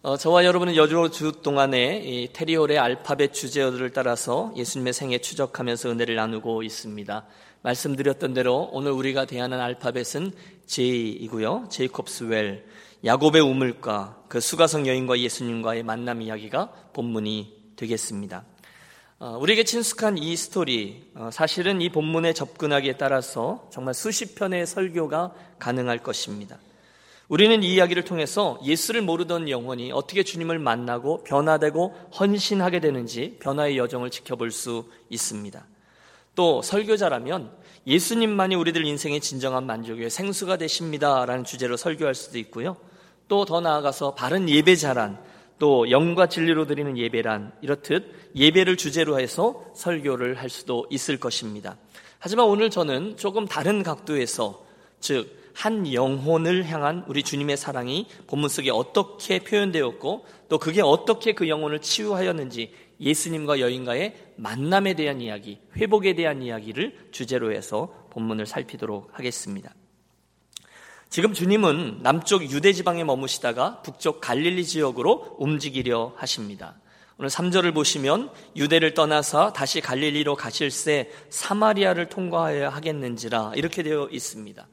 어, 저와 여러분은 여주 주 동안에 이 테리올의 알파벳 주제어들을 따라서 예수님의 생애 추적하면서 은혜를 나누고 있습니다. 말씀드렸던 대로 오늘 우리가 대하는 알파벳은 J이고요. 제이콥스 웰, 야곱의 우물가, 그 수가성 여인과 예수님과의 만남 이야기가 본문이 되겠습니다. 어, 우리에게 친숙한 이 스토리, 어, 사실은 이 본문에 접근하기에 따라서 정말 수십 편의 설교가 가능할 것입니다. 우리는 이 이야기를 통해서 예수를 모르던 영혼이 어떻게 주님을 만나고 변화되고 헌신하게 되는지 변화의 여정을 지켜볼 수 있습니다. 또 설교자라면 예수님만이 우리들 인생의 진정한 만족의 생수가 되십니다라는 주제로 설교할 수도 있고요. 또 더 나아가서 바른 예배자란 또 영과 진리로 드리는 예배란 이렇듯 예배를 주제로 해서 설교를 할 수도 있을 것입니다. 하지만 오늘 저는 조금 다른 각도에서 즉 한 영혼을 향한 우리 주님의 사랑이 본문 속에 어떻게 표현되었고 또 그게 어떻게 그 영혼을 치유하였는지 예수님과 여인과의 만남에 대한 이야기, 회복에 대한 이야기를 주제로 해서 본문을 살피도록 하겠습니다. 지금 주님은 남쪽 유대 지방에 머무시다가 북쪽 갈릴리 지역으로 움직이려 하십니다. 오늘 3절을 보시면 유대를 떠나서 다시 갈릴리로 가실새 사마리아를 통과하여야 하겠는지라 이렇게 되어 있습니다.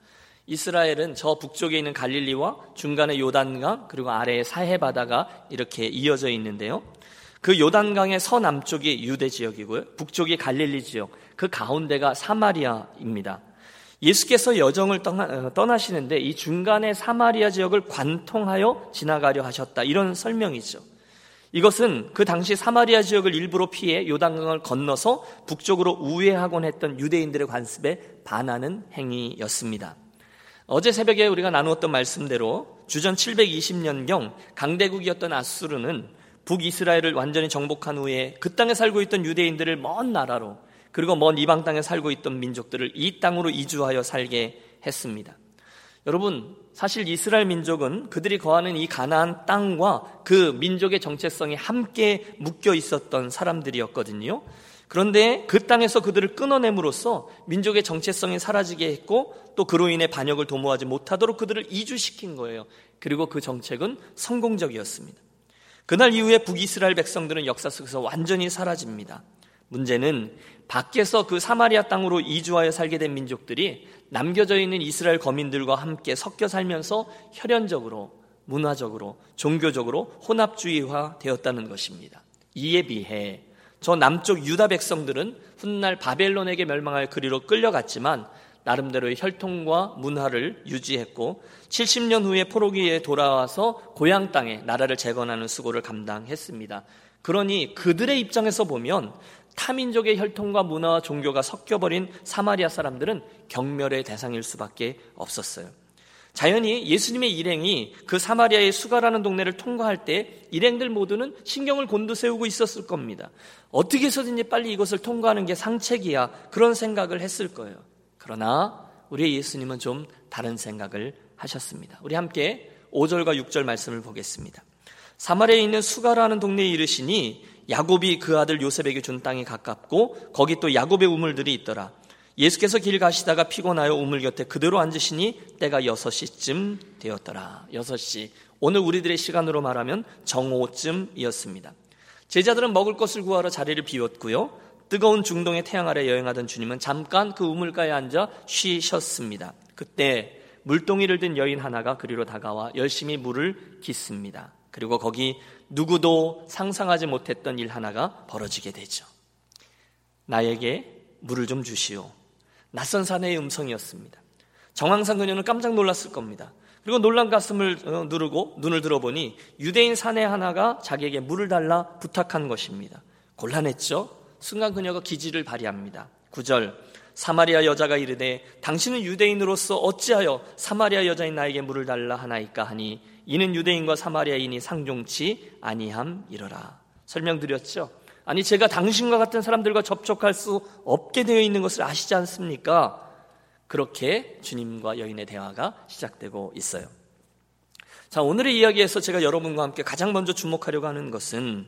이스라엘은 저 북쪽에 있는 갈릴리와 중간에 요단강 그리고 아래에 사해 바다가 이렇게 이어져 있는데요. 그 요단강의 서남쪽이 유대 지역이고요. 북쪽이 갈릴리 지역. 그 가운데가 사마리아입니다. 예수께서 여정을 어, 떠나시는데 이 중간에 사마리아 지역을 관통하여 지나가려 하셨다. 이런 설명이죠. 이것은 그 당시 사마리아 지역을 일부러 피해 요단강을 건너서 북쪽으로 우회하곤 했던 유대인들의 관습에 반하는 행위였습니다. 어제 새벽에 우리가 나누었던 말씀대로 주전 720년경 강대국이었던 아수르는 북이스라엘을 완전히 정복한 후에 그 땅에 살고 있던 유대인들을 먼 나라로 그리고 먼 이방 땅에 살고 있던 민족들을 이 땅으로 이주하여 살게 했습니다. 여러분, 사실 이스라엘 민족은 그들이 거하는 이 가나안 땅과 그 민족의 정체성이 함께 묶여 있었던 사람들이었거든요. 그런데 그 땅에서 그들을 끊어냄으로써 민족의 정체성이 사라지게 했고 또 그로 인해 반역을 도모하지 못하도록 그들을 이주시킨 거예요. 그리고 그 정책은 성공적이었습니다. 그날 이후에 북이스라엘 백성들은 역사 속에서 완전히 사라집니다. 문제는 밖에서 그 사마리아 땅으로 이주하여 살게 된 민족들이 남겨져 있는 이스라엘 거민들과 함께 섞여 살면서 혈연적으로, 문화적으로, 종교적으로 혼합주의화 되었다는 것입니다. 이에 비해 저 남쪽 유다 백성들은 훗날 바벨론에게 멸망할 그리로 끌려갔지만 나름대로의 혈통과 문화를 유지했고 70년 후에 포로기에 돌아와서 고향 땅에 나라를 재건하는 수고를 감당했습니다. 그러니 그들의 입장에서 보면 타민족의 혈통과 문화와 종교가 섞여버린 사마리아 사람들은 경멸의 대상일 수밖에 없었어요. 자연히 예수님의 일행이 그 사마리아의 수가라는 동네를 통과할 때 일행들 모두는 신경을 곤두세우고 있었을 겁니다. 어떻게 해서든지 빨리 이것을 통과하는 게 상책이야. 그런 생각을 했을 거예요. 그러나 우리 예수님은 좀 다른 생각을 하셨습니다. 우리 함께 5절과 6절 말씀을 보겠습니다. 사마리아에 있는 수가라는 동네에 이르시니 야곱이 그 아들 요셉에게 준 땅이 가깝고 거기 또 야곱의 우물들이 있더라. 예수께서 길 가시다가 피곤하여 우물 곁에 그대로 앉으시니 때가 6시쯤 되었더라. 6시. 오늘 우리들의 시간으로 말하면 정오쯤이었습니다. 제자들은 먹을 것을 구하러 자리를 비웠고요. 뜨거운 중동의 태양 아래 여행하던 주님은 잠깐 그 우물가에 앉아 쉬셨습니다. 그때 물동이를 든 여인 하나가 그리로 다가와 열심히 물을 깃습니다. 그리고 거기 누구도 상상하지 못했던 일 하나가 벌어지게 되죠. 나에게 물을 좀 주시오. 낯선 사내의 음성이었습니다. 정황상 그녀는 깜짝 놀랐을 겁니다. 그리고 놀란 가슴을 어, 누르고 눈을 들어보니 유대인 사내 하나가 자기에게 물을 달라 부탁한 것입니다. 곤란했죠? 순간 그녀가 기지를 발휘합니다. 9절 사마리아 여자가 이르되 당신은 유대인으로서 어찌하여 사마리아 여자인 나에게 물을 달라 하나이까 하니 이는 유대인과 사마리아인이 상종치 아니함 이러라. 설명드렸죠? 아니 제가 당신과 같은 사람들과 접촉할 수 없게 되어 있는 것을 아시지 않습니까? 그렇게 주님과 여인의 대화가 시작되고 있어요. 자, 오늘의 이야기에서 제가 여러분과 함께 가장 먼저 주목하려고 하는 것은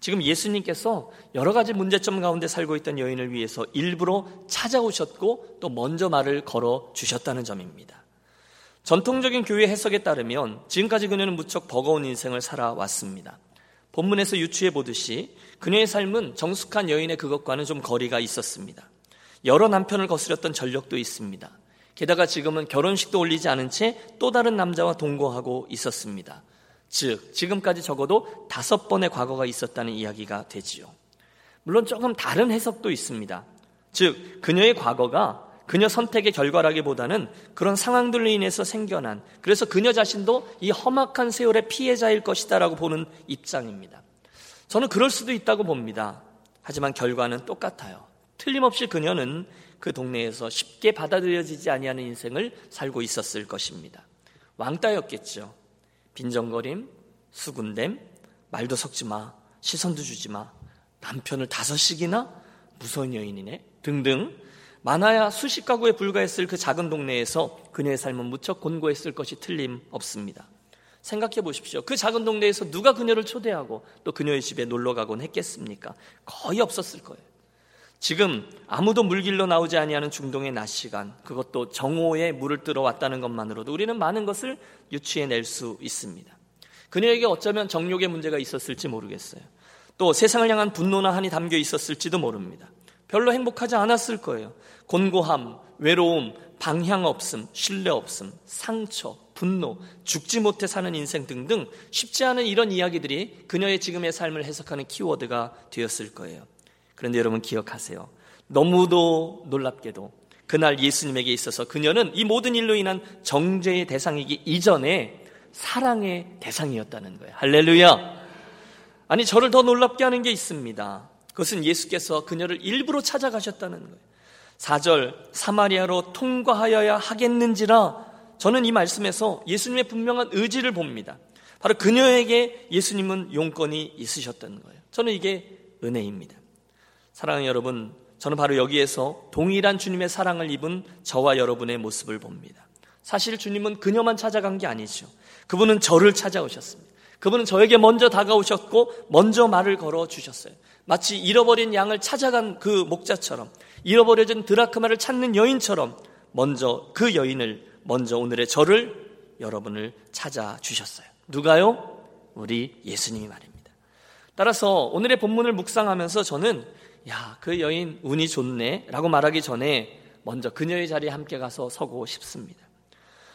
지금 예수님께서 여러 가지 문제점 가운데 살고 있던 여인을 위해서 일부러 찾아오셨고 또 먼저 말을 걸어 주셨다는 점입니다. 전통적인 교회 해석에 따르면 지금까지 그녀는 무척 버거운 인생을 살아왔습니다. 본문에서 유추해 보듯이 그녀의 삶은 정숙한 여인의 그것과는 좀 거리가 있었습니다. 여러 남편을 거스렸던 전력도 있습니다. 게다가 지금은 결혼식도 올리지 않은 채 또 다른 남자와 동거하고 있었습니다. 즉, 지금까지 적어도 다섯 번의 과거가 있었다는 이야기가 되지요. 물론 조금 다른 해석도 있습니다. 즉, 그녀의 과거가 그녀 선택의 결과라기보다는 그런 상황들로 인해서 생겨난 그래서 그녀 자신도 이 험악한 세월의 피해자일 것이다라고 보는 입장입니다. 저는 그럴 수도 있다고 봅니다. 하지만 결과는 똑같아요. 틀림없이 그녀는 그 동네에서 쉽게 받아들여지지 아니하는 인생을 살고 있었을 것입니다. 왕따였겠죠. 빈정거림, 수군댐, 말도 섞지 마, 시선도 주지 마, 남편을 다섯씩이나 무서운 여인이네 등등 많아야 수십 가구에 불과했을 그 작은 동네에서 그녀의 삶은 무척 곤고했을 것이 틀림없습니다. 생각해 보십시오. 그 작은 동네에서 누가 그녀를 초대하고 또 그녀의 집에 놀러 가곤 했겠습니까? 거의 없었을 거예요. 지금 아무도 물길로 나오지 아니하는 중동의 낮 시간, 그것도 정오에 물을 뜨러 왔다는 것만으로도 우리는 많은 것을 유추해 낼 수 있습니다. 그녀에게 어쩌면 정욕의 문제가 있었을지 모르겠어요. 또 세상을 향한 분노나 한이 담겨 있었을지도 모릅니다. 별로 행복하지 않았을 거예요. 곤고함, 외로움, 방향 없음, 신뢰 없음, 상처, 분노, 죽지 못해 사는 인생 등등 쉽지 않은 이런 이야기들이 그녀의 지금의 삶을 해석하는 키워드가 되었을 거예요. 그런데 여러분 기억하세요. 너무도 놀랍게도 그날 예수님에게 있어서 그녀는 이 모든 일로 인한 정죄의 대상이기 이전에 사랑의 대상이었다는 거예요. 할렐루야! 아니, 저를 더 놀랍게 하는 게 있습니다. 그것은 예수께서 그녀를 일부러 찾아가셨다는 거예요. 4절, 사마리아로 통과하여야 하겠는지라 저는 이 말씀에서 예수님의 분명한 의지를 봅니다. 바로 그녀에게 예수님은 용건이 있으셨다는 거예요. 저는 이게 은혜입니다. 사랑하는 여러분, 저는 바로 여기에서 동일한 주님의 사랑을 입은 저와 여러분의 모습을 봅니다. 사실 주님은 그녀만 찾아간 게 아니죠. 그분은 저를 찾아오셨습니다. 그분은 저에게 먼저 다가오셨고 먼저 말을 걸어 주셨어요. 마치 잃어버린 양을 찾아간 그 목자처럼 잃어버려진 드라크마를 찾는 여인처럼 먼저 그 여인을 먼저 오늘의 저를 여러분을 찾아 주셨어요. 누가요? 우리 예수님이 말입니다. 따라서 오늘의 본문을 묵상하면서 저는 야, 그 여인 운이 좋네 라고 말하기 전에 먼저 그녀의 자리에 함께 가서 서고 싶습니다.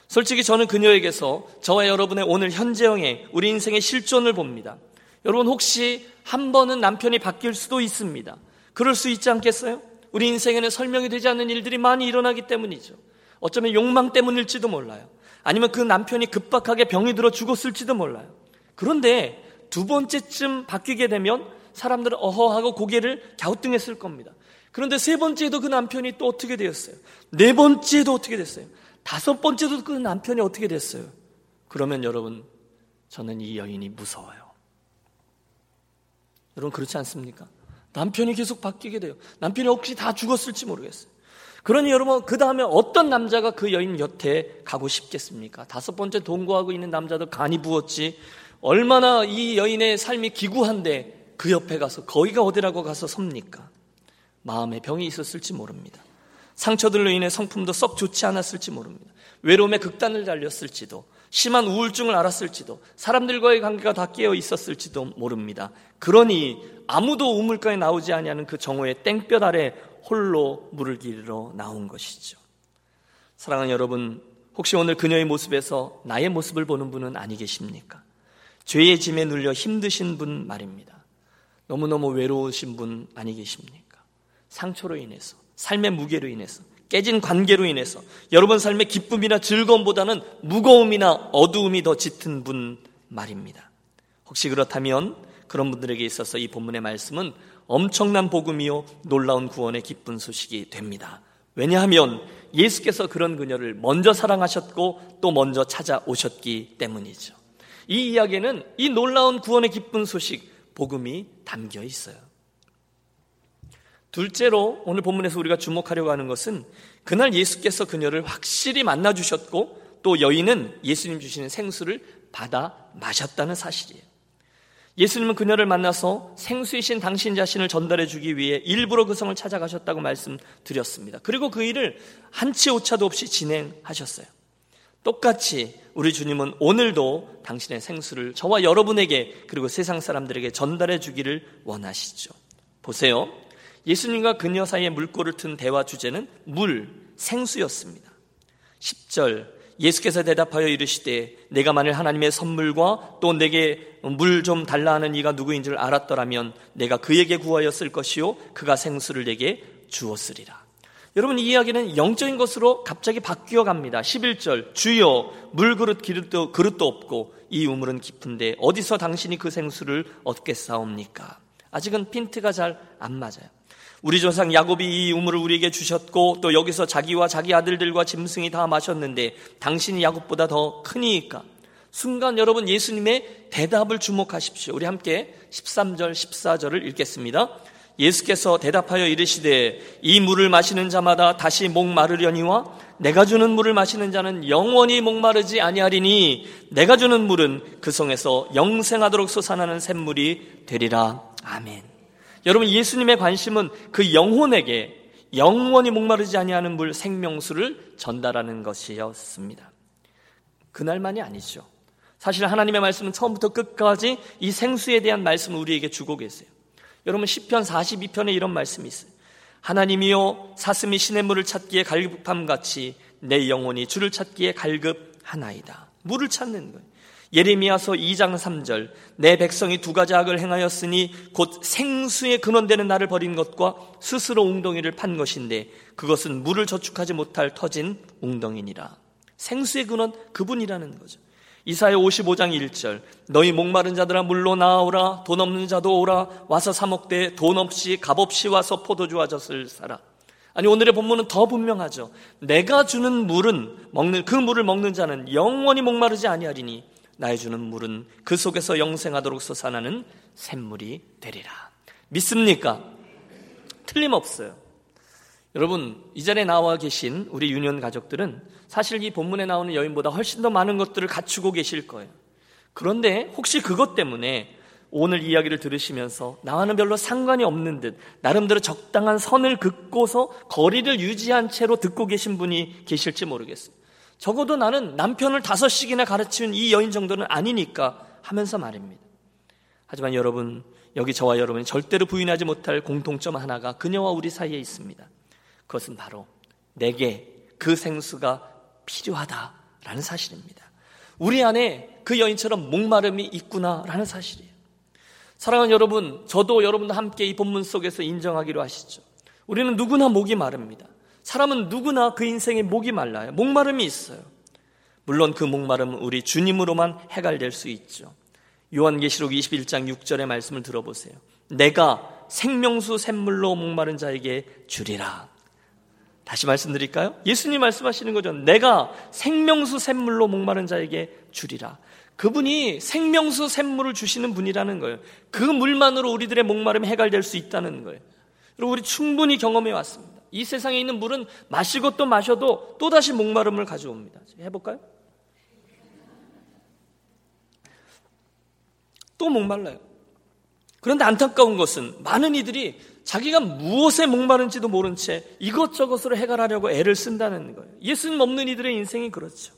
솔직히 저는 그녀에게서 저와 여러분의 오늘 현재형의 우리 인생의 실존을 봅니다. 여러분 혹시 한 번은 남편이 바뀔 수도 있습니다. 그럴 수 있지 않겠어요? 우리 인생에는 설명이 되지 않는 일들이 많이 일어나기 때문이죠. 어쩌면 욕망 때문일지도 몰라요. 아니면 그 남편이 급박하게 병이 들어 죽었을지도 몰라요. 그런데 두 번째쯤 바뀌게 되면 사람들은 어허하고 고개를 갸우뚱했을 겁니다. 그런데 세 번째도 그 남편이 또 어떻게 되었어요? 네 번째도 어떻게 됐어요? 다섯 번째도 그 남편이 어떻게 됐어요? 그러면 여러분, 저는 이 여인이 무서워요. 여러분 그렇지 않습니까? 남편이 계속 바뀌게 돼요. 남편이 혹시 다 죽었을지 모르겠어요. 그러니 여러분 그 다음에 어떤 남자가 그 여인 곁에 가고 싶겠습니까? 다섯 번째 동거하고 있는 남자도 간이 부었지. 얼마나 이 여인의 삶이 기구한데 그 옆에 가서 거기가 어디라고 가서 섭니까? 마음에 병이 있었을지 모릅니다. 상처들로 인해 성품도 썩 좋지 않았을지 모릅니다. 외로움의 극단을 달렸을지도 심한 우울증을 알았을지도 사람들과의 관계가 다 깨어 있었을지도 모릅니다. 그러니 아무도 우물가에 나오지 아니하는 그 정오의 땡볕 아래 홀로 물을 기르러 나온 것이죠. 사랑하는 여러분, 혹시 오늘 그녀의 모습에서 나의 모습을 보는 분은 아니 계십니까? 죄의 짐에 눌려 힘드신 분 말입니다. 너무너무 외로우신 분 아니 계십니까? 상처로 인해서, 삶의 무게로 인해서, 깨진 관계로 인해서 여러분 삶의 기쁨이나 즐거움보다는 무거움이나 어두움이 더 짙은 분 말입니다. 혹시 그렇다면 그런 분들에게 있어서 이 본문의 말씀은 엄청난 복음이요 놀라운 구원의 기쁜 소식이 됩니다. 왜냐하면 예수께서 그런 그녀를 먼저 사랑하셨고 또 먼저 찾아오셨기 때문이죠. 이 이야기는 이 놀라운 구원의 기쁜 소식 복음이 담겨 있어요. 둘째로 오늘 본문에서 우리가 주목하려고 하는 것은 그날 예수께서 그녀를 확실히 만나 주셨고 또 여인은 예수님 주시는 생수를 받아 마셨다는 사실이에요. 예수님은 그녀를 만나서 생수이신 당신 자신을 전달해 주기 위해 일부러 그 성을 찾아가셨다고 말씀드렸습니다. 그리고 그 일을 한치 오차도 없이 진행하셨어요. 똑같이 우리 주님은 오늘도 당신의 생수를 저와 여러분에게 그리고 세상 사람들에게 전달해 주기를 원하시죠. 보세요. 예수님과 그녀 사이의 물꼬를 튼 대화 주제는 물, 생수였습니다. 10절 예수께서 대답하여 이르시되 내가 만일 하나님의 선물과 또 내게 물 좀 달라 하는 이가 누구인 줄 알았더라면 내가 그에게 구하였을 것이요 그가 생수를 내게 주었으리라. 여러분 이 이야기는 영적인 것으로 갑자기 바뀌어 갑니다. 11절 주여 물그릇 기름도 그릇도 없고 이 우물은 깊은데 어디서 당신이 그 생수를 얻겠사옵니까? 아직은 핀트가 잘 안 맞아요. 우리 조상 야곱이 이 우물을 우리에게 주셨고 또 여기서 자기와 자기 아들들과 짐승이 다 마셨는데 당신이 야곱보다 더 크니까 순간 여러분 예수님의 대답을 주목하십시오. 우리 함께 13절 14절을 읽겠습니다. 예수께서 대답하여 이르시되 이 물을 마시는 자마다 다시 목마르려니와 내가 주는 물을 마시는 자는 영원히 목마르지 아니하리니 내가 주는 물은 그 성에서 영생하도록 솟아나는 샘물이 되리라. 아멘. 여러분 예수님의 관심은 그 영혼에게 영원히 목마르지 아니하는 물 생명수를 전달하는 것이었습니다. 그날만이 아니죠. 사실 하나님의 말씀은 처음부터 끝까지 이 생수에 대한 말씀을 우리에게 주고 계세요. 여러분 10편 42편에 이런 말씀이 있어요. 하나님이여 사슴이 신의 물을 찾기에 갈급함 같이 내 영혼이 주를 찾기에 갈급하나이다. 물을 찾는 거예요. 예레미야서 2장 3절 내 백성이 두 가지 악을 행하였으니 곧 생수의 근원되는 나를 버린 것과 스스로 웅덩이를 판 것인데 그것은 물을 저축하지 못할 터진 웅덩이니라. 생수의 근원 그분이라는 거죠. 이사야 55장 1절 너희 목마른 자들아 물로 나오라 돈 없는 자도 오라 와서 사 먹되 돈 없이 값 없이 와서 포도주와 젖을 사라 아니 오늘의 본문은 더 분명하죠 내가 주는 물은 먹는 그 물을 먹는 자는 영원히 목마르지 아니하리니 나의 주는 물은 그 속에서 영생하도록 솟아나는 샘물이 되리라 믿습니까? 틀림없어요 여러분 이 자리에 나와 계신 우리 유년 가족들은 사실 이 본문에 나오는 여인보다 훨씬 더 많은 것들을 갖추고 계실 거예요. 그런데 혹시 그것 때문에 오늘 이야기를 들으시면서 나와는 별로 상관이 없는 듯 나름대로 적당한 선을 긋고서 거리를 유지한 채로 듣고 계신 분이 계실지 모르겠어요. 적어도 나는 남편을 다섯씩이나 가르치는 이 여인 정도는 아니니까 하면서 말입니다. 하지만 여러분, 여기 저와 여러분이 절대로 부인하지 못할 공통점 하나가 그녀와 우리 사이에 있습니다. 그것은 바로 내게 그 생수가 필요하다라는 사실입니다. 우리 안에 그 여인처럼 목마름이 있구나라는 사실이에요. 사랑하는 여러분, 저도 여러분도 함께 이 본문 속에서 인정하기로 하시죠. 우리는 누구나 목이 마릅니다. 사람은 누구나 그 인생에 목이 말라요. 목마름이 있어요. 물론 그 목마름은 우리 주님으로만 해갈될 수 있죠. 요한계시록 21장 6절의 말씀을 들어보세요. 내가 생명수 샘물로 목마른 자에게 주리라. 다시 말씀드릴까요? 예수님 말씀하시는 거죠. 내가 생명수 샘물로 목마른 자에게 주리라. 그분이 생명수 샘물을 주시는 분이라는 거예요. 그 물만으로 우리들의 목마름이 해결될 수 있다는 거예요. 그리고 우리 충분히 경험해 왔습니다. 이 세상에 있는 물은 마시고 또 마셔도 또다시 목마름을 가져옵니다. 해볼까요? 또 목말라요. 그런데 안타까운 것은 많은 이들이 자기가 무엇에 목마른지도 모른 채 이것저것으로 해결하려고 애를 쓴다는 거예요. 예수님 없는 이들의 인생이 그렇죠.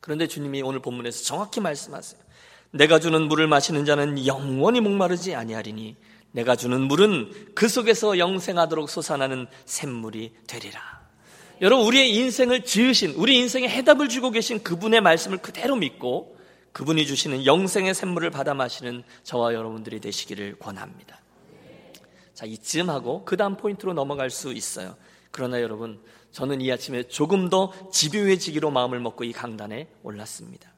그런데 주님이 오늘 본문에서 정확히 말씀하세요. 내가 주는 물을 마시는 자는 영원히 목마르지 아니하리니 내가 주는 물은 그 속에서 영생하도록 솟아나는 샘물이 되리라. 여러분 우리의 인생을 지으신 우리 인생에 해답을 주고 계신 그분의 말씀을 그대로 믿고 그분이 주시는 영생의 샘물을 받아 마시는 저와 여러분들이 되시기를 권합니다. 자, 이쯤 하고 그 다음 포인트로 넘어갈 수 있어요. 그러나 여러분, 저는 이 아침에 조금 더 집요해지기로 마음을 먹고 이 강단에 올랐습니다.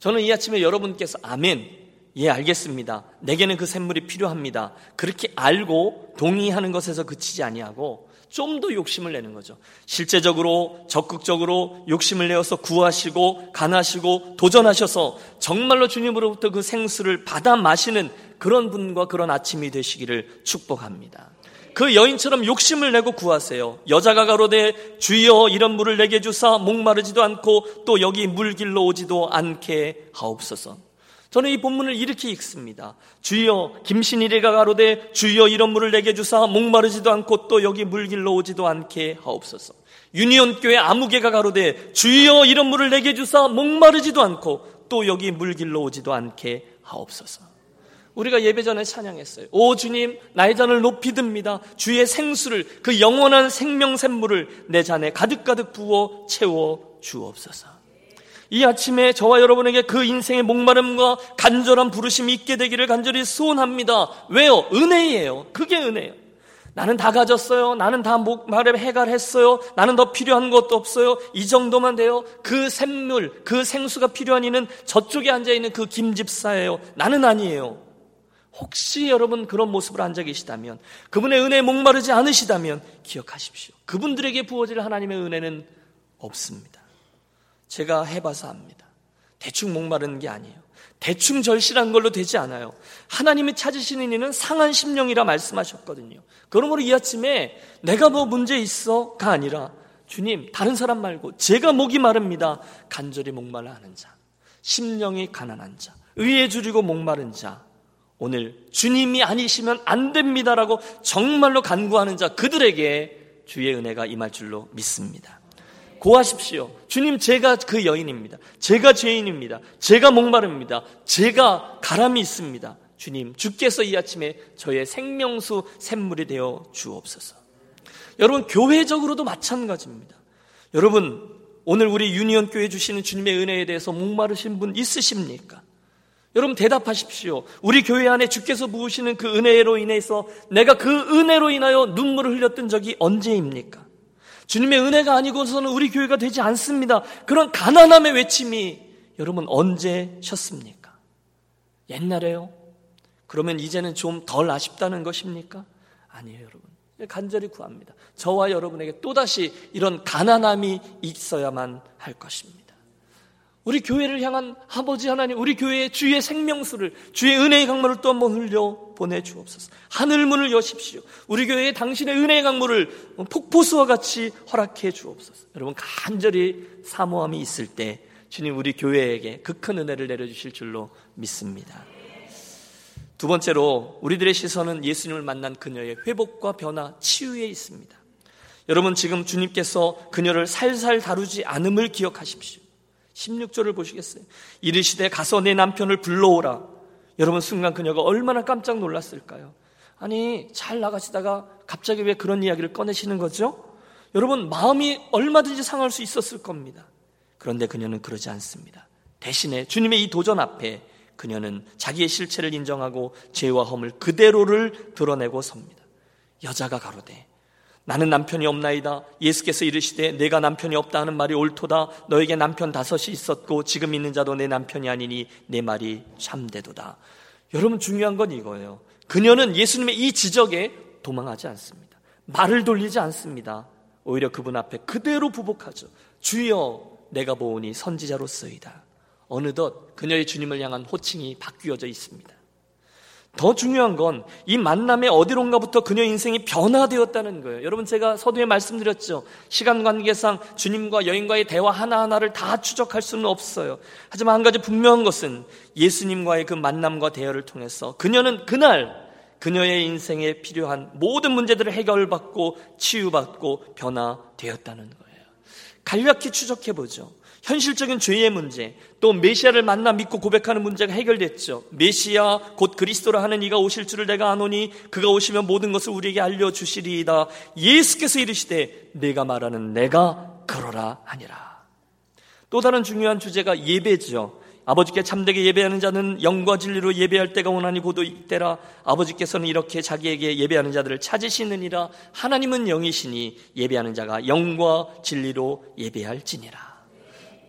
저는 이 아침에 여러분께서 아멘, 예, 알겠습니다. 내게는 그 샘물이 필요합니다. 그렇게 알고 동의하는 것에서 그치지 아니하고 좀 더 욕심을 내는 거죠. 실제적으로 적극적으로 욕심을 내어서 구하시고 간하시고 도전하셔서 정말로 주님으로부터 그 생수를 받아 마시는 그런 분과 그런 아침이 되시기를 축복합니다. 그 여인처럼 욕심을 내고 구하세요. 여자가 가로되 주여 이런 물을 내게 주사 목마르지도 않고 또 여기 물길로 오지도 않게 하옵소서. 저는 이 본문을 이렇게 읽습니다. 주여 김신이래가 가로되 주여 이런 물을 내게 주사 목마르지도 않고 또 여기 물길로 오지도 않게 하옵소서. 유니온 교회 아무개가 가로되 주여 이런 물을 내게 주사 목마르지도 않고 또 여기 물길로 오지도 않게 하옵소서. 우리가 예배 전에 찬양했어요. 오 주님, 나의 잔을 높이 듭니다. 주의 생수를 그 영원한 생명 샘물을 내 잔에 가득가득 부어 채워 주옵소서. 이 아침에 저와 여러분에게 그 인생의 목마름과 간절한 부르심이 있게 되기를 간절히 소원합니다. 왜요? 은혜예요. 그게 은혜예요. 나는 다 가졌어요. 나는 다 목마름 해갈했어요. 나는 더 필요한 것도 없어요. 이 정도만 돼요. 그 샘물, 그 생수가 필요한 이는 저쪽에 앉아있는 그 김집사예요. 나는 아니에요. 혹시 여러분 그런 모습으로 앉아 계시다면, 그분의 은혜에 목마르지 않으시다면 기억하십시오. 그분들에게 부어질 하나님의 은혜는 없습니다. 제가 해봐서 압니다. 대충 목마르는 게 아니에요. 대충 절실한 걸로 되지 않아요. 하나님이 찾으시는 이는 상한 심령이라 말씀하셨거든요. 그러므로 이 아침에 내가 뭐 문제 있어가 아니라 주님 다른 사람 말고 제가 목이 마릅니다. 간절히 목말라 하는 자, 심령이 가난한 자, 의에 줄이고 목마른 자, 오늘 주님이 아니시면 안 됩니다라고 정말로 간구하는 자 그들에게 주의 은혜가 임할 줄로 믿습니다. 고하십시오. 주님, 제가 그 여인입니다. 제가 죄인입니다. 제가 목마릅니다. 제가 가람이 있습니다. 주님, 주께서 이 아침에 저의 생명수 샘물이 되어 주옵소서. 여러분, 교회적으로도 마찬가지입니다. 여러분, 오늘 우리 유니온 교회 주시는 주님의 은혜에 대해서 목마르신 분 있으십니까? 여러분 대답하십시오. 우리 교회 안에 주께서 부으시는 그 은혜로 인해서 내가 그 은혜로 인하여 눈물을 흘렸던 적이 언제입니까? 주님의 은혜가 아니고서는 우리 교회가 되지 않습니다. 그런 가난함의 외침이 여러분 언제 셨습니까? 옛날에요? 그러면 이제는 좀 덜 아쉽다는 것입니까? 아니에요, 여러분. 간절히 구합니다. 저와 여러분에게 또다시 이런 가난함이 있어야만 할 것입니다. 우리 교회를 향한 아버지 하나님, 우리 교회의 주의 생명수를, 주의 은혜의 강물을 또 한번 흘려 보내 주옵소서. 하늘 문을 여십시오. 우리 교회에 당신의 은혜의 강물을 폭포수와 같이 허락해 주옵소서. 여러분, 간절히 사모함이 있을 때, 주님 우리 교회에게 그 큰 은혜를 내려주실 줄로 믿습니다. 두 번째로, 우리들의 시선은 예수님을 만난 그녀의 회복과 변화, 치유에 있습니다. 여러분, 지금 주님께서 그녀를 살살 다루지 않음을 기억하십시오. 16절을 보시겠어요? 이르시되 가서 내 남편을 불러오라. 여러분 순간 그녀가 얼마나 깜짝 놀랐을까요? 아니 잘 나가시다가 갑자기 왜 그런 이야기를 꺼내시는 거죠? 여러분 마음이 얼마든지 상할 수 있었을 겁니다. 그런데 그녀는 그러지 않습니다. 대신에 주님의 이 도전 앞에 그녀는 자기의 실체를 인정하고 죄와 허물 그대로를 드러내고 섭니다. 여자가 가로되 나는 남편이 없나이다. 예수께서 이르시되 내가 남편이 없다 하는 말이 옳도다. 너에게 남편 다섯이 있었고 지금 있는 자도 내 남편이 아니니 내 말이 참되도다. 여러분 중요한 건 이거예요. 그녀는 예수님의 이 지적에 도망하지 않습니다. 말을 돌리지 않습니다. 오히려 그분 앞에 그대로 부복하죠. 주여 내가 보오니 선지자로서이다. 어느덧 그녀의 주님을 향한 호칭이 바뀌어져 있습니다. 더 중요한 건 이 만남의 어디론가부터 그녀 인생이 변화되었다는 거예요. 여러분 제가 서두에 말씀드렸죠. 시간 관계상 주님과 여인과의 대화 하나하나를 다 추적할 수는 없어요. 하지만 한 가지 분명한 것은 예수님과의 그 만남과 대화를 통해서 그녀는 그날 그녀의 인생에 필요한 모든 문제들을 해결받고 치유받고 변화되었다는 거예요. 간략히 추적해 보죠. 현실적인 죄의 문제, 또 메시아를 만나 믿고 고백하는 문제가 해결됐죠. 메시아 곧 그리스도라 하는 이가 오실 줄을 내가 아노니 그가 오시면 모든 것을 우리에게 알려 주시리이다. 예수께서 이르시되 내가 말하는 내가 그러라 하니라. 또 다른 중요한 주제가 예배죠. 아버지께 참되게 예배하는 자는 영과 진리로 예배할 때가 오나니 고도 이때라 아버지께서는 이렇게 자기에게 예배하는 자들을 찾으시느니라 하나님은 영이시니 예배하는 자가 영과 진리로 예배할지니라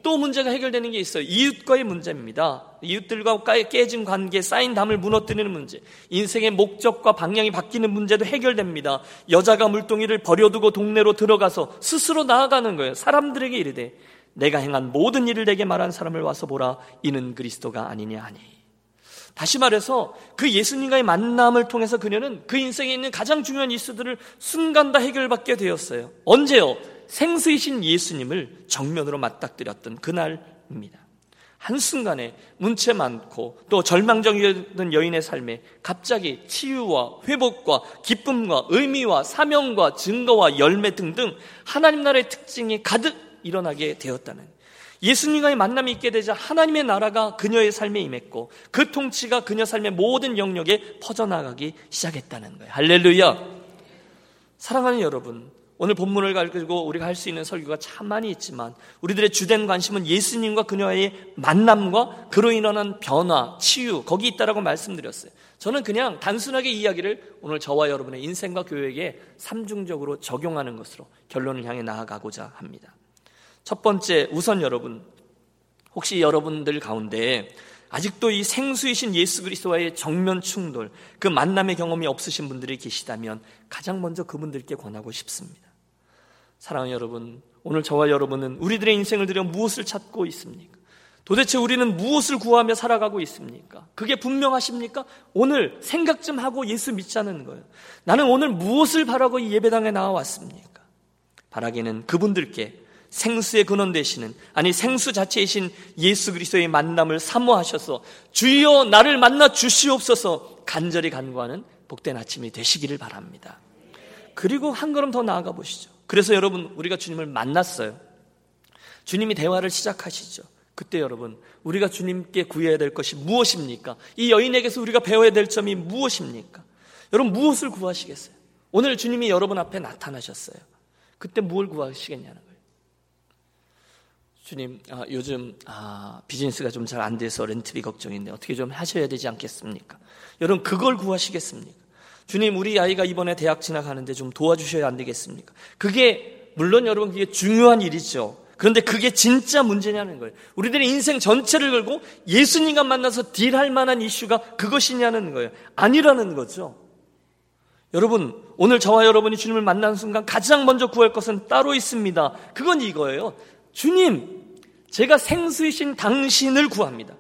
또 문제가 해결되는 게 있어요. 이웃과의 문제입니다. 이웃들과 깨진 관계, 쌓인 담을 무너뜨리는 문제. 인생의 목적과 방향이 바뀌는 문제도 해결됩니다. 여자가 물동이를 버려두고 동네로 들어가서 스스로 나아가는 거예요. 사람들에게 이르되 내가 행한 모든 일을 내게 말한 사람을 와서 보라. 이는 그리스도가 아니냐 하니. 다시 말해서 그 예수님과의 만남을 통해서 그녀는 그 인생에 있는 가장 중요한 이슈들을 순간 다 해결받게 되었어요. 언제요? 생수이신 예수님을 정면으로 맞닥뜨렸던 그날입니다. 한순간에 문체 많고 또 절망적이었던 여인의 삶에 갑자기 치유와 회복과 기쁨과 의미와 사명과 증거와 열매 등등 하나님 나라의 특징이 가득 일어나게 되었다는 예수님과의 만남이 있게 되자 하나님의 나라가 그녀의 삶에 임했고 그 통치가 그녀 삶의 모든 영역에 퍼져나가기 시작했다는 거예요. 할렐루야. 사랑하는 여러분, 오늘 본문을 가지고 우리가 할 수 있는 설교가 참 많이 있지만 우리들의 주된 관심은 예수님과 그녀의 만남과 그로 인한 변화, 치유 거기 있다라고 말씀드렸어요. 저는 그냥 단순하게 이야기를 오늘 저와 여러분의 인생과 교회에 삼중적으로 적용하는 것으로 결론을 향해 나아가고자 합니다. 첫 번째, 우선 여러분, 혹시 여러분들 가운데 아직도 이 생수이신 예수 그리스도와의 정면 충돌, 그 만남의 경험이 없으신 분들이 계시다면 가장 먼저 그분들께 권하고 싶습니다. 사랑하는 여러분, 오늘 저와 여러분은 우리들의 인생을 들여 무엇을 찾고 있습니까? 도대체 우리는 무엇을 구하며 살아가고 있습니까? 그게 분명하십니까? 오늘 생각 좀 하고 예수 믿자는 거예요. 나는 오늘 무엇을 바라고 이 예배당에 나와왔습니까? 바라기는 그분들께 생수의 근원 되시는 아니 생수 자체이신 예수 그리스도의 만남을 사모하셔서 주여 나를 만나 주시옵소서 간절히 간구하는 복된 아침이 되시기를 바랍니다. 그리고 한 걸음 더 나아가 보시죠. 그래서 여러분 우리가 주님을 만났어요. 주님이 대화를 시작하시죠. 그때 여러분 우리가 주님께 구해야 될 것이 무엇입니까? 이 여인에게서 우리가 배워야 될 점이 무엇입니까? 여러분 무엇을 구하시겠어요? 오늘 주님이 여러분 앞에 나타나셨어요. 그때 무엇을 구하시겠냐는 주님, 아, 요즘 아, 비즈니스가 좀 잘 안 돼서 렌트비 걱정인데 어떻게 좀 하셔야 되지 않겠습니까? 여러분 그걸 구하시겠습니까? 주님, 우리 아이가 이번에 대학 진학하는데 좀 도와주셔야 안 되겠습니까? 그게 물론 여러분 그게 중요한 일이죠. 그런데 그게 진짜 문제냐는 거예요. 우리들의 인생 전체를 걸고 예수님과 만나서 딜할 만한 이슈가 그것이냐는 거예요. 아니라는 거죠. 여러분, 오늘 저와 여러분이 주님을 만나는 순간 가장 먼저 구할 것은 따로 있습니다. 그건 이거예요. 주님, 제가 생수이신 당신을 구합니다.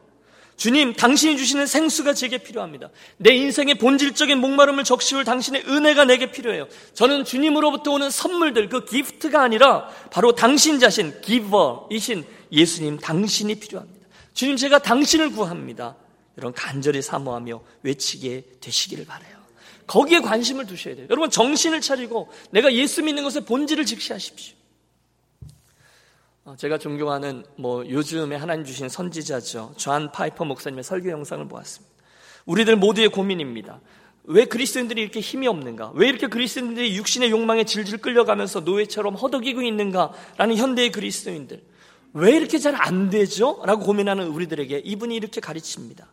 주님, 당신이 주시는 생수가 제게 필요합니다. 내 인생의 본질적인 목마름을 적시울 당신의 은혜가 내게 필요해요. 저는 주님으로부터 오는 선물들, 그 기프트가 아니라 바로 당신 자신, 기버이신 예수님, 당신이 필요합니다. 주님, 제가 당신을 구합니다. 여러분, 간절히 사모하며 외치게 되시기를 바래요. 거기에 관심을 두셔야 돼요. 여러분, 정신을 차리고 내가 예수 믿는 것의 본질을 직시하십시오. 어, 제가 존경하는 뭐 요즘에 하나님 주신 선지자죠. 존 파이퍼 목사님의 설교 영상을 보았습니다. 우리들 모두의 고민입니다. 왜 그리스도인들이 이렇게 힘이 없는가? 왜 이렇게 그리스도인들이 육신의 욕망에 질질 끌려가면서 노예처럼 허덕이고 있는가라는 현대의 그리스도인들. 왜 이렇게 잘 안 되죠? 라고 고민하는 우리들에게 이분이 이렇게 가르칩니다.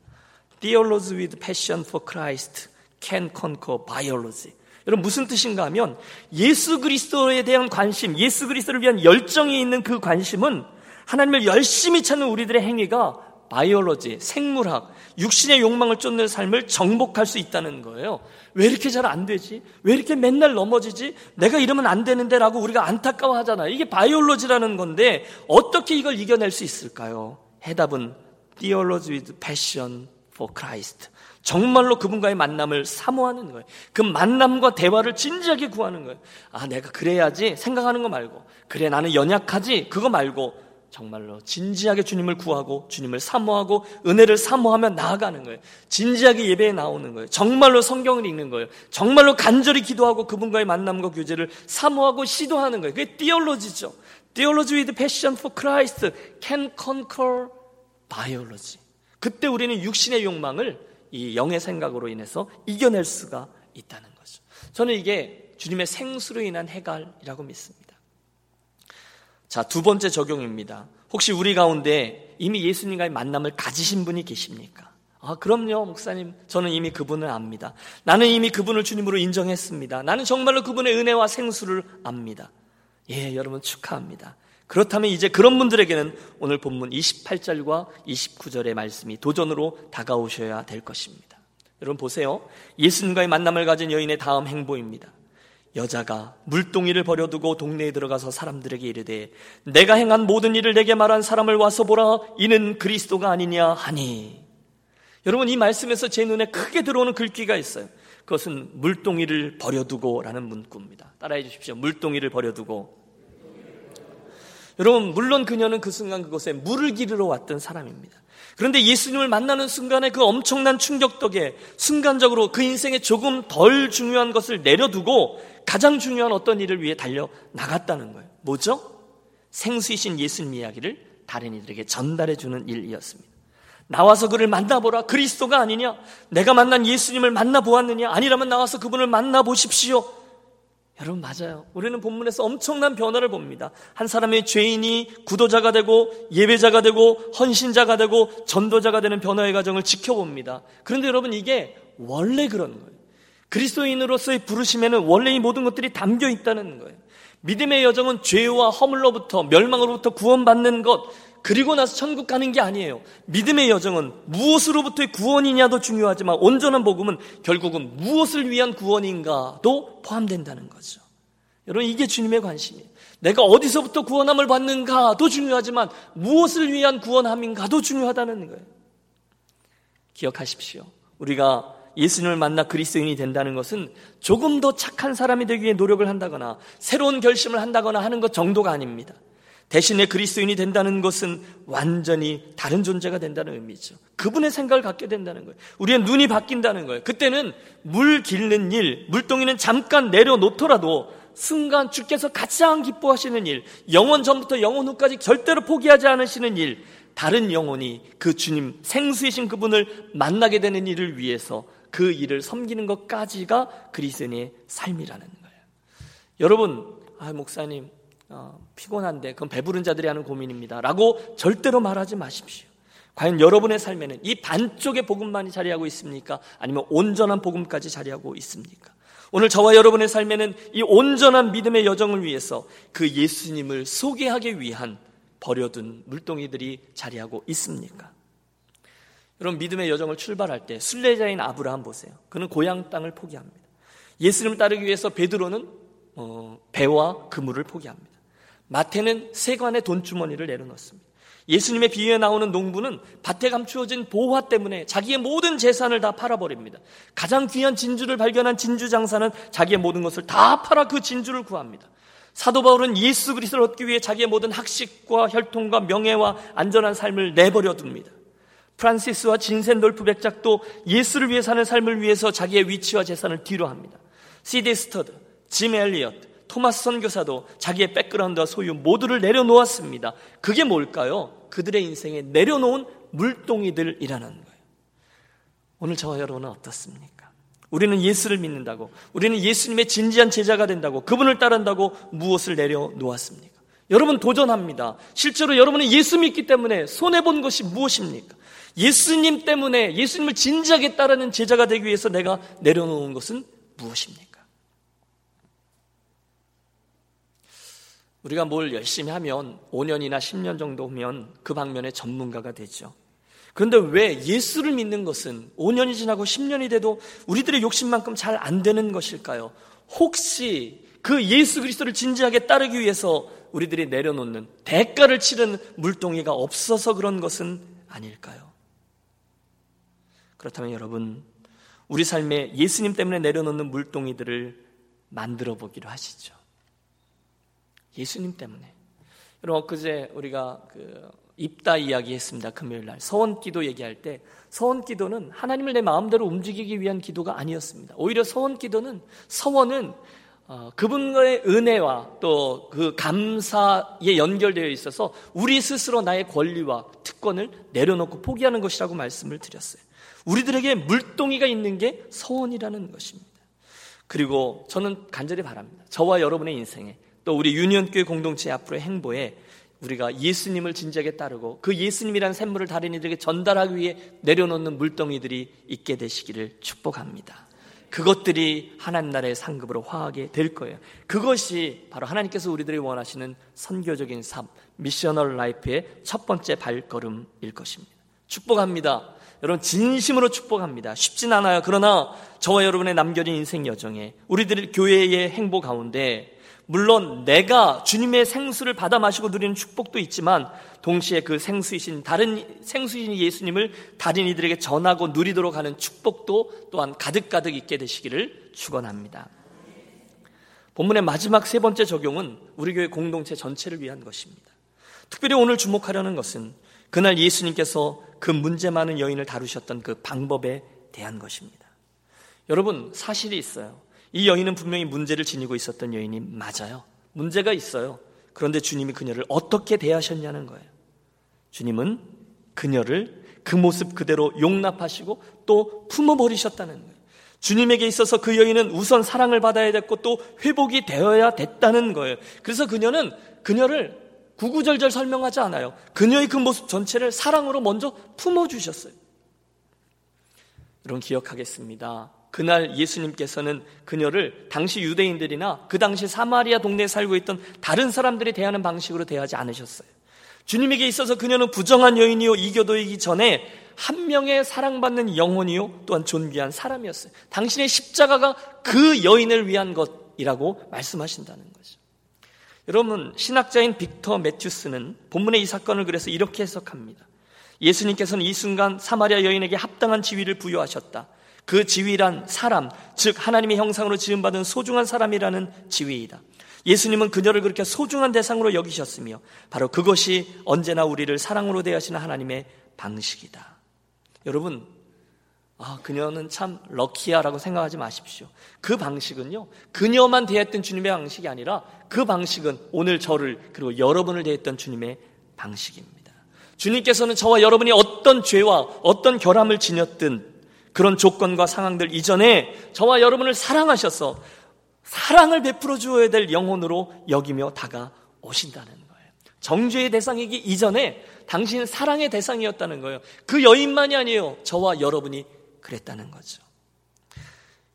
Theology with passion for Christ can conquer biology. 여러분 무슨 뜻인가 하면 예수 그리스도에 대한 관심, 예수 그리스도를 위한 열정이 있는 그 관심은 하나님을 열심히 찾는 우리들의 행위가 바이올로지, 생물학, 육신의 욕망을 쫓는 삶을 정복할 수 있다는 거예요. 왜 이렇게 잘 안 되지? 왜 이렇게 맨날 넘어지지? 내가 이러면 안 되는데 라고 우리가 안타까워 하잖아요. 이게 바이올로지라는 건데 어떻게 이걸 이겨낼 수 있을까요? 해답은 Theology with Passion for Christ. 정말로 그분과의 만남을 사모하는 거예요. 그 만남과 대화를 진지하게 구하는 거예요. 아, 내가 그래야지 생각하는 거 말고, 그래, 나는 연약하지? 그거 말고, 정말로 진지하게 주님을 구하고, 주님을 사모하고, 은혜를 사모하며 나아가는 거예요. 진지하게 예배에 나오는 거예요. 정말로 성경을 읽는 거예요. 정말로 간절히 기도하고 그분과의 만남과 교제를 사모하고 시도하는 거예요. 그게 띠올로지죠. Theology with passion for Christ can conquer biology. 그때 우리는 육신의 욕망을 이 영의 생각으로 인해서 이겨낼 수가 있다는 거죠. 저는 이게 주님의 생수로 인한 해갈이라고 믿습니다. 자, 두 번째 적용입니다. 혹시 우리 가운데 이미 예수님과의 만남을 가지신 분이 계십니까? 아, 그럼요, 목사님. 저는 이미 그분을 압니다. 나는 이미 그분을 주님으로 인정했습니다. 나는 정말로 그분의 은혜와 생수를 압니다. 예, 여러분 축하합니다. 그렇다면 이제 그런 분들에게는 오늘 본문 28절과 29절의 말씀이 도전으로 다가오셔야 될 것입니다. 여러분 보세요. 예수님과의 만남을 가진 여인의 다음 행보입니다. 여자가 물동이를 버려두고 동네에 들어가서 사람들에게 이르되 내가 행한 모든 일을 내게 말한 사람을 와서 보라 이는 그리스도가 아니냐 하니 여러분 이 말씀에서 제 눈에 크게 들어오는 글귀가 있어요. 그것은 물동이를 버려두고라는 문구입니다. 따라해 주십시오. 물동이를 버려두고 여러분, 물론 그녀는 그 순간 그곳에 물을 기르러 왔던 사람입니다. 그런데 예수님을 만나는 순간에 그 엄청난 충격 덕에 순간적으로 그 인생에 조금 덜 중요한 것을 내려두고 가장 중요한 어떤 일을 위해 달려 나갔다는 거예요. 뭐죠? 생수이신 예수님 이야기를 다른 이들에게 전달해 주는 일이었습니다. 나와서 그를 만나보라. 그리스도가 아니냐? 내가 만난 예수님을 만나보았느냐? 아니라면 나와서 그분을 만나보십시오. 여러분, 맞아요. 우리는 본문에서 엄청난 변화를 봅니다. 한 사람의 죄인이 구도자가 되고, 예배자가 되고, 헌신자가 되고, 전도자가 되는 변화의 과정을 지켜봅니다. 그런데 여러분, 이게 원래 그런 거예요. 그리스도인으로서의 부르심에는 원래 이 모든 것들이 담겨 있다는 거예요. 믿음의 여정은 죄와 허물로부터, 멸망으로부터 구원받는 것, 그리고 나서 천국 가는 게 아니에요. 믿음의 여정은 무엇으로부터의 구원이냐도 중요하지만 온전한 복음은 결국은 무엇을 위한 구원인가도 포함된다는 거죠. 여러분 이게 주님의 관심이에요. 내가 어디서부터 구원함을 받는가도 중요하지만 무엇을 위한 구원함인가도 중요하다는 거예요. 기억하십시오. 우리가 예수님을 만나 그리스도인이 된다는 것은 조금 더 착한 사람이 되기 위해 노력을 한다거나 새로운 결심을 한다거나 하는 것 정도가 아닙니다. 대신에 그리스도인이 된다는 것은 완전히 다른 존재가 된다는 의미죠. 그분의 생각을 갖게 된다는 거예요. 우리의 눈이 바뀐다는 거예요. 그때는 물 길는 일, 물동이는 잠깐 내려놓더라도 순간 주께서 가장 기뻐하시는 일, 영원 전부터 영원 후까지 절대로 포기하지 않으시는 일, 다른 영혼이 그 주님 생수이신 그분을 만나게 되는 일을 위해서 그 일을 섬기는 것까지가 그리스도인의 삶이라는 거예요. 여러분, 아 목사님 어, 피곤한데 그건 배부른 자들이 하는 고민입니다. 라고 절대로 말하지 마십시오. 과연 여러분의 삶에는 이 반쪽의 복음만이 자리하고 있습니까? 아니면 온전한 복음까지 자리하고 있습니까? 오늘 저와 여러분의 삶에는 이 온전한 믿음의 여정을 위해서 그 예수님을 소개하기 위한 버려둔 물동이들이 자리하고 있습니까? 여러분 믿음의 여정을 출발할 때 순례자인 아브라함 보세요. 그는 고향 땅을 포기합니다. 예수님을 따르기 위해서 베드로는 어, 배와 그물을 포기합니다. 마태는 세관의 돈주머니를 내려놓습니다. 예수님의 비유에 나오는 농부는 밭에 감추어진 보화 때문에 자기의 모든 재산을 다 팔아버립니다. 가장 귀한 진주를 발견한 진주 장사는 자기의 모든 것을 다 팔아 그 진주를 구합니다. 사도 바울은 예수 그리스도를 얻기 위해 자기의 모든 학식과 혈통과 명예와 안전한 삶을 내버려 둡니다. 프란시스와 진센돌프 백작도 예수를 위해 사는 삶을 위해서 자기의 위치와 재산을 뒤로 합니다. 씨티 스터드, 짐 엘리엇, 토마스 선교사도 자기의 백그라운드와 소유 모두를 내려놓았습니다. 그게 뭘까요? 그들의 인생에 내려놓은 물동이들이라는 거예요. 오늘 저와 여러분은 어떻습니까? 우리는 예수를 믿는다고, 우리는 예수님의 진지한 제자가 된다고, 그분을 따른다고 무엇을 내려놓았습니까? 여러분 도전합니다. 실제로 여러분은 예수 믿기 때문에 손해본 것이 무엇입니까? 예수님 때문에 예수님을 진지하게 따르는 제자가 되기 위해서 내가 내려놓은 것은 무엇입니까? 우리가 뭘 열심히 하면 5년이나 10년 정도 후면 그 방면의 전문가가 되죠. 그런데 왜 예수를 믿는 것은 5년이 지나고 10년이 돼도 우리들의 욕심만큼 잘 안 되는 것일까요? 혹시 그 예수 그리스도를 진지하게 따르기 위해서 우리들이 내려놓는 대가를 치른 물동이가 없어서 그런 것은 아닐까요? 그렇다면 여러분, 우리 삶에 예수님 때문에 내려놓는 물동이들을 만들어 보기로 하시죠. 예수님 때문에. 여러분 엊그제 우리가 그 입다 이야기 했습니다. 금요일 날. 서원 기도 얘기할 때 서원 기도는 하나님을 내 마음대로 움직이기 위한 기도가 아니었습니다. 오히려 서원 기도는 서원은 어, 그분과의 은혜와 또 그 감사에 연결되어 있어서 우리 스스로 나의 권리와 특권을 내려놓고 포기하는 것이라고 말씀을 드렸어요. 우리들에게 물동이가 있는 게 서원이라는 것입니다. 그리고 저는 간절히 바랍니다. 저와 여러분의 인생에 또 우리 유니온교회 공동체 앞으로의 행보에 우리가 예수님을 진지하게 따르고 그 예수님이란 샘물을 다른 이들에게 전달하기 위해 내려놓는 물동이들이 있게 되시기를 축복합니다. 그것들이 하나님 나라의 상급으로 화하게 될 거예요. 그것이 바로 하나님께서 우리들이 원하시는 선교적인 삶, missional life의 첫 번째 발걸음일 것입니다. 축복합니다. 여러분 진심으로 축복합니다. 쉽진 않아요. 그러나 저와 여러분의 남겨진 인생 여정에 우리들 교회의 행보 가운데 물론 내가 주님의 생수를 받아 마시고 누리는 축복도 있지만 동시에 그 생수이신 다른 생수이신 예수님을 다른 이들에게 전하고 누리도록 하는 축복도 또한 가득가득 있게 되시기를 축원합니다. 본문의 마지막 세 번째 적용은 우리 교회 공동체 전체를 위한 것입니다. 특별히 오늘 주목하려는 것은 그날 예수님께서 그 문제 많은 여인을 다루셨던 그 방법에 대한 것입니다. 여러분, 사실이 있어요. 이 여인은 분명히 문제를 지니고 있었던 여인이 맞아요. 문제가 있어요. 그런데 주님이 그녀를 어떻게 대하셨냐는 거예요. 주님은 그녀를 그 모습 그대로 용납하시고 또 품어버리셨다는 거예요. 주님에게 있어서 그 여인은 우선 사랑을 받아야 됐고 또 회복이 되어야 됐다는 거예요. 그래서 그녀는 그녀를 구구절절 설명하지 않아요. 그녀의 그 모습 전체를 사랑으로 먼저 품어주셨어요. 여러분 기억하겠습니다. 그날 예수님께서는 그녀를 당시 유대인들이나 그 당시 사마리아 동네에 살고 있던 다른 사람들이 대하는 방식으로 대하지 않으셨어요. 주님에게 있어서 그녀는 부정한 여인이요 이교도이기 전에 한 명의 사랑받는 영혼이요 또한 존귀한 사람이었어요. 당신의 십자가가 그 여인을 위한 것이라고 말씀하신다는 거죠. 여러분 신학자인 빅터 매튜스는 본문의 이 사건을 그래서 이렇게 해석합니다. 예수님께서는 이 순간 사마리아 여인에게 합당한 지위를 부여하셨다. 그 지위란 사람, 즉 하나님의 형상으로 지음받은 소중한 사람이라는 지위이다. 예수님은 그녀를 그렇게 소중한 대상으로 여기셨으며 바로 그것이 언제나 우리를 사랑으로 대하시는 하나님의 방식이다. 여러분, 아, 그녀는 참 럭키야라고 생각하지 마십시오. 그 방식은요, 그녀만 대했던 주님의 방식이 아니라 그 방식은 오늘 저를 그리고 여러분을 대했던 주님의 방식입니다. 주님께서는 저와 여러분이 어떤 죄와 어떤 결함을 지녔든 그런 조건과 상황들 이전에 저와 여러분을 사랑하셔서 사랑을 베풀어 주어야 될 영혼으로 여기며 다가오신다는 거예요. 정죄의 대상이기 이전에 당신은 사랑의 대상이었다는 거예요. 그 여인만이 아니에요. 저와 여러분이 그랬다는 거죠.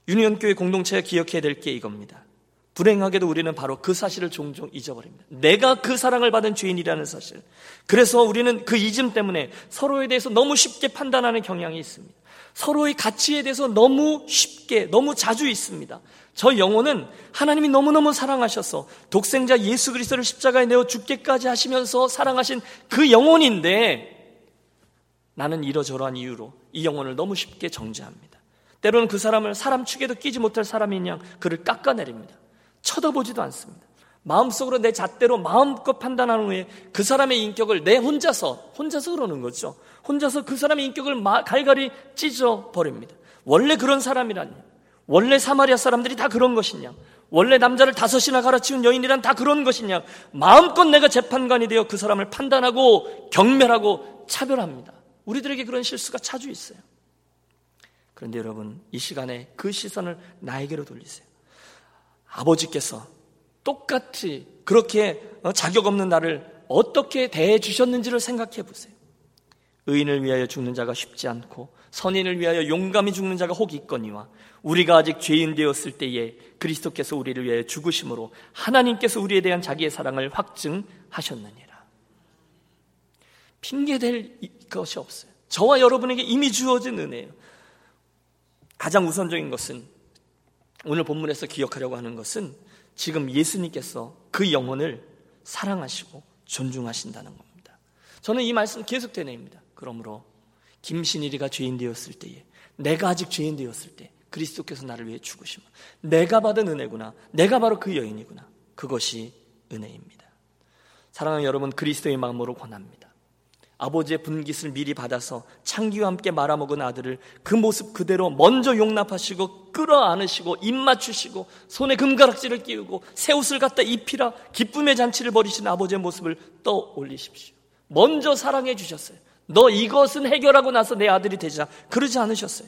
유니온교회 공동체가 기억해야 될 게 이겁니다. 불행하게도 우리는 바로 그 사실을 종종 잊어버립니다. 내가 그 사랑을 받은 죄인이라는 사실. 그래서 우리는 그 잊음 때문에 서로에 대해서 너무 쉽게 판단하는 경향이 있습니다. 서로의 가치에 대해서 너무 쉽게, 너무 자주 있습니다. 저 영혼은 하나님이 너무너무 사랑하셔서 독생자 예수 그리스도를 십자가에 내어 죽게까지 하시면서 사랑하신 그 영혼인데 나는 이러저러한 이유로 이 영혼을 너무 쉽게 정죄합니다. 때로는 그 사람을 사람 축에도 끼지 못할 사람인 양 그를 깎아내립니다. 쳐다보지도 않습니다. 마음속으로 내 잣대로 마음껏 판단한 후에 그 사람의 인격을 내 혼자서 혼자서 그러는 거죠. 혼자서 그 사람의 인격을 갈갈이 찢어 버립니다. 원래 그런 사람이라니 원래 사마리아 사람들이 다 그런 것이냐? 원래 남자를 다섯이나 갈아치운 여인이란 다 그런 것이냐? 마음껏 내가 재판관이 되어 그 사람을 판단하고 경멸하고 차별합니다. 우리들에게 그런 실수가 자주 있어요. 그런데 여러분, 이 시간에 그 시선을 나에게로 돌리세요. 아버지께서 똑같이 그렇게 어, 자격 없는 나를 어떻게 대해 주셨는지를 생각해 보세요. 의인을 위하여 죽는 자가 쉽지 않고 선인을 위하여 용감히 죽는 자가 혹 있거니와 우리가 아직 죄인 되었을 때에 그리스도께서 우리를 위하여 죽으심으로 하나님께서 우리에 대한 자기의 사랑을 확증하셨느니라. 핑계될 것이 없어요. 저와 여러분에게 이미 주어진 은혜예요. 가장 우선적인 것은 오늘 본문에서 기억하려고 하는 것은 지금 예수님께서 그 영혼을 사랑하시고 존중하신다는 겁니다. 저는 이 말씀 계속 되뇌입니다. 그러므로 김신일이가 죄인 되었을 때에 내가 아직 죄인 되었을 때 그리스도께서 나를 위해 죽으시면 내가 받은 은혜구나. 내가 바로 그 여인이구나. 그것이 은혜입니다. 사랑하는 여러분 그리스도의 마음으로 권합니다. 아버지의 분깃을 미리 받아서 창기와 함께 말아먹은 아들을 그 모습 그대로 먼저 용납하시고 끌어안으시고 입 맞추시고 손에 금가락지를 끼우고 새 옷을 갖다 입히라 기쁨의 잔치를 벌이신 아버지의 모습을 떠올리십시오. 먼저 사랑해 주셨어요. 너 이것은 해결하고 나서 내 아들이 되자. 그러지 않으셨어요.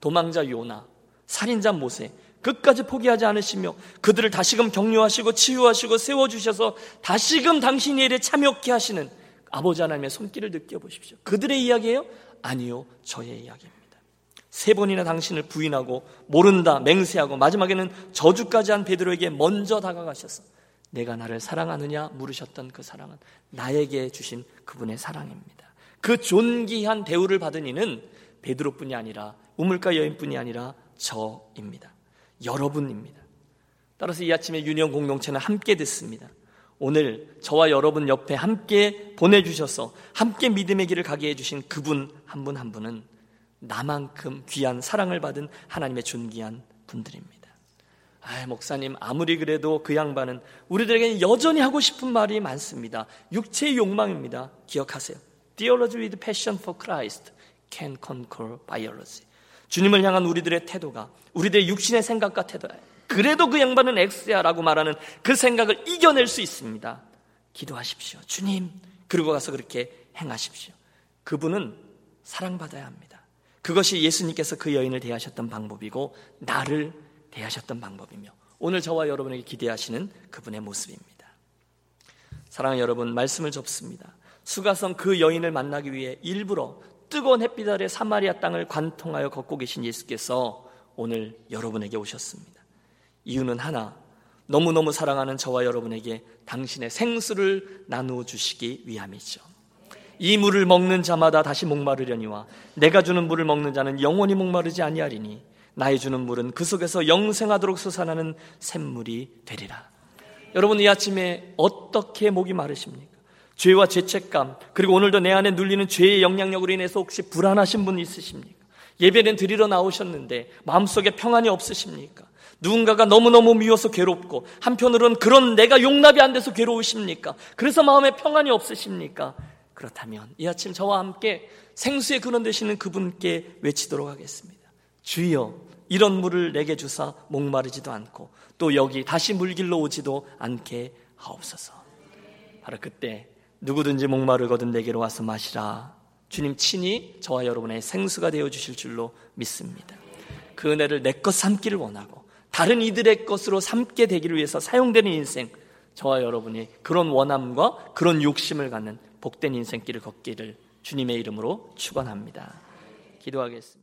도망자 요나, 살인자 모세, 끝까지 포기하지 않으시며 그들을 다시금 격려하시고 치유하시고 세워주셔서 다시금 당신의 일에 참여케 하시는 아버지 하나님의 손길을 느껴보십시오. 그들의 이야기예요? 아니요, 저의 이야기입니다. 세 번이나 당신을 부인하고 모른다, 맹세하고 마지막에는 저주까지 한 베드로에게 먼저 다가가셔서 내가 나를 사랑하느냐 물으셨던 그 사랑은 나에게 주신 그분의 사랑입니다. 그 존귀한 대우를 받은 이는 베드로뿐이 아니라 우물가 여인뿐이 아니라 저입니다. 여러분입니다. 따라서 이 아침에 유년 공동체는 함께 듣습니다. 오늘 저와 여러분 옆에 함께 보내주셔서 함께 믿음의 길을 가게 해주신 그분 한 분한 한 분은 나만큼 귀한 사랑을 받은 하나님의 존귀한 분들입니다. 아, 목사님 아무리 그래도 그 양반은 우리들에게는 여전히 하고 싶은 말이 많습니다. 육체의 욕망입니다. 기억하세요. Theology with passion for Christ can conquer biology. 주님을 향한 우리들의 태도가 우리들의 육신의 생각과 태도예요. 그래도 그 양반은 X야라고 말하는 그 생각을 이겨낼 수 있습니다. 기도하십시오. 주님, 그리고 가서 그렇게 행하십시오. 그분은 사랑받아야 합니다. 그것이 예수님께서 그 여인을 대하셨던 방법이고 나를 대하셨던 방법이며 오늘 저와 여러분에게 기대하시는 그분의 모습입니다. 사랑하는 여러분, 말씀을 접습니다. 수가성 그 여인을 만나기 위해 일부러 뜨거운 햇빛 아래 사마리아 땅을 관통하여 걷고 계신 예수께서 오늘 여러분에게 오셨습니다. 이유는 하나, 너무너무 사랑하는 저와 여러분에게 당신의 생수를 나누어 주시기 위함이죠. 이 물을 먹는 자마다 다시 목마르려니와 내가 주는 물을 먹는 자는 영원히 목마르지 아니하리니 나의 주는 물은 그 속에서 영생하도록 솟아나는 샘물이 되리라. 여러분 이 아침에 어떻게 목이 마르십니까? 죄와 죄책감 그리고 오늘도 내 안에 눌리는 죄의 영향력으로 인해서 혹시 불안하신 분 있으십니까? 예배는 드리러 나오셨는데 마음속에 평안이 없으십니까? 누군가가 너무너무 미워서 괴롭고 한편으로는 그런 내가 용납이 안 돼서 괴로우십니까? 그래서 마음에 평안이 없으십니까? 그렇다면 이 아침 저와 함께 생수의 근원 되시는 그분께 외치도록 하겠습니다. 주여 이런 물을 내게 주사 목마르지도 않고 또 여기 다시 물길로 오지도 않게 하옵소서. 바로 그때 누구든지 목마르거든 내게로 와서 마시라. 주님 친히 저와 여러분의 생수가 되어 주실 줄로 믿습니다. 그 은혜를 내 것 삼기를 원하고 다른 이들의 것으로 삼게 되기를 위해서 사용되는 인생 저와 여러분이 그런 원함과 그런 욕심을 갖는 복된 인생길을 걷기를 주님의 이름으로 축원합니다. 기도하겠습니다.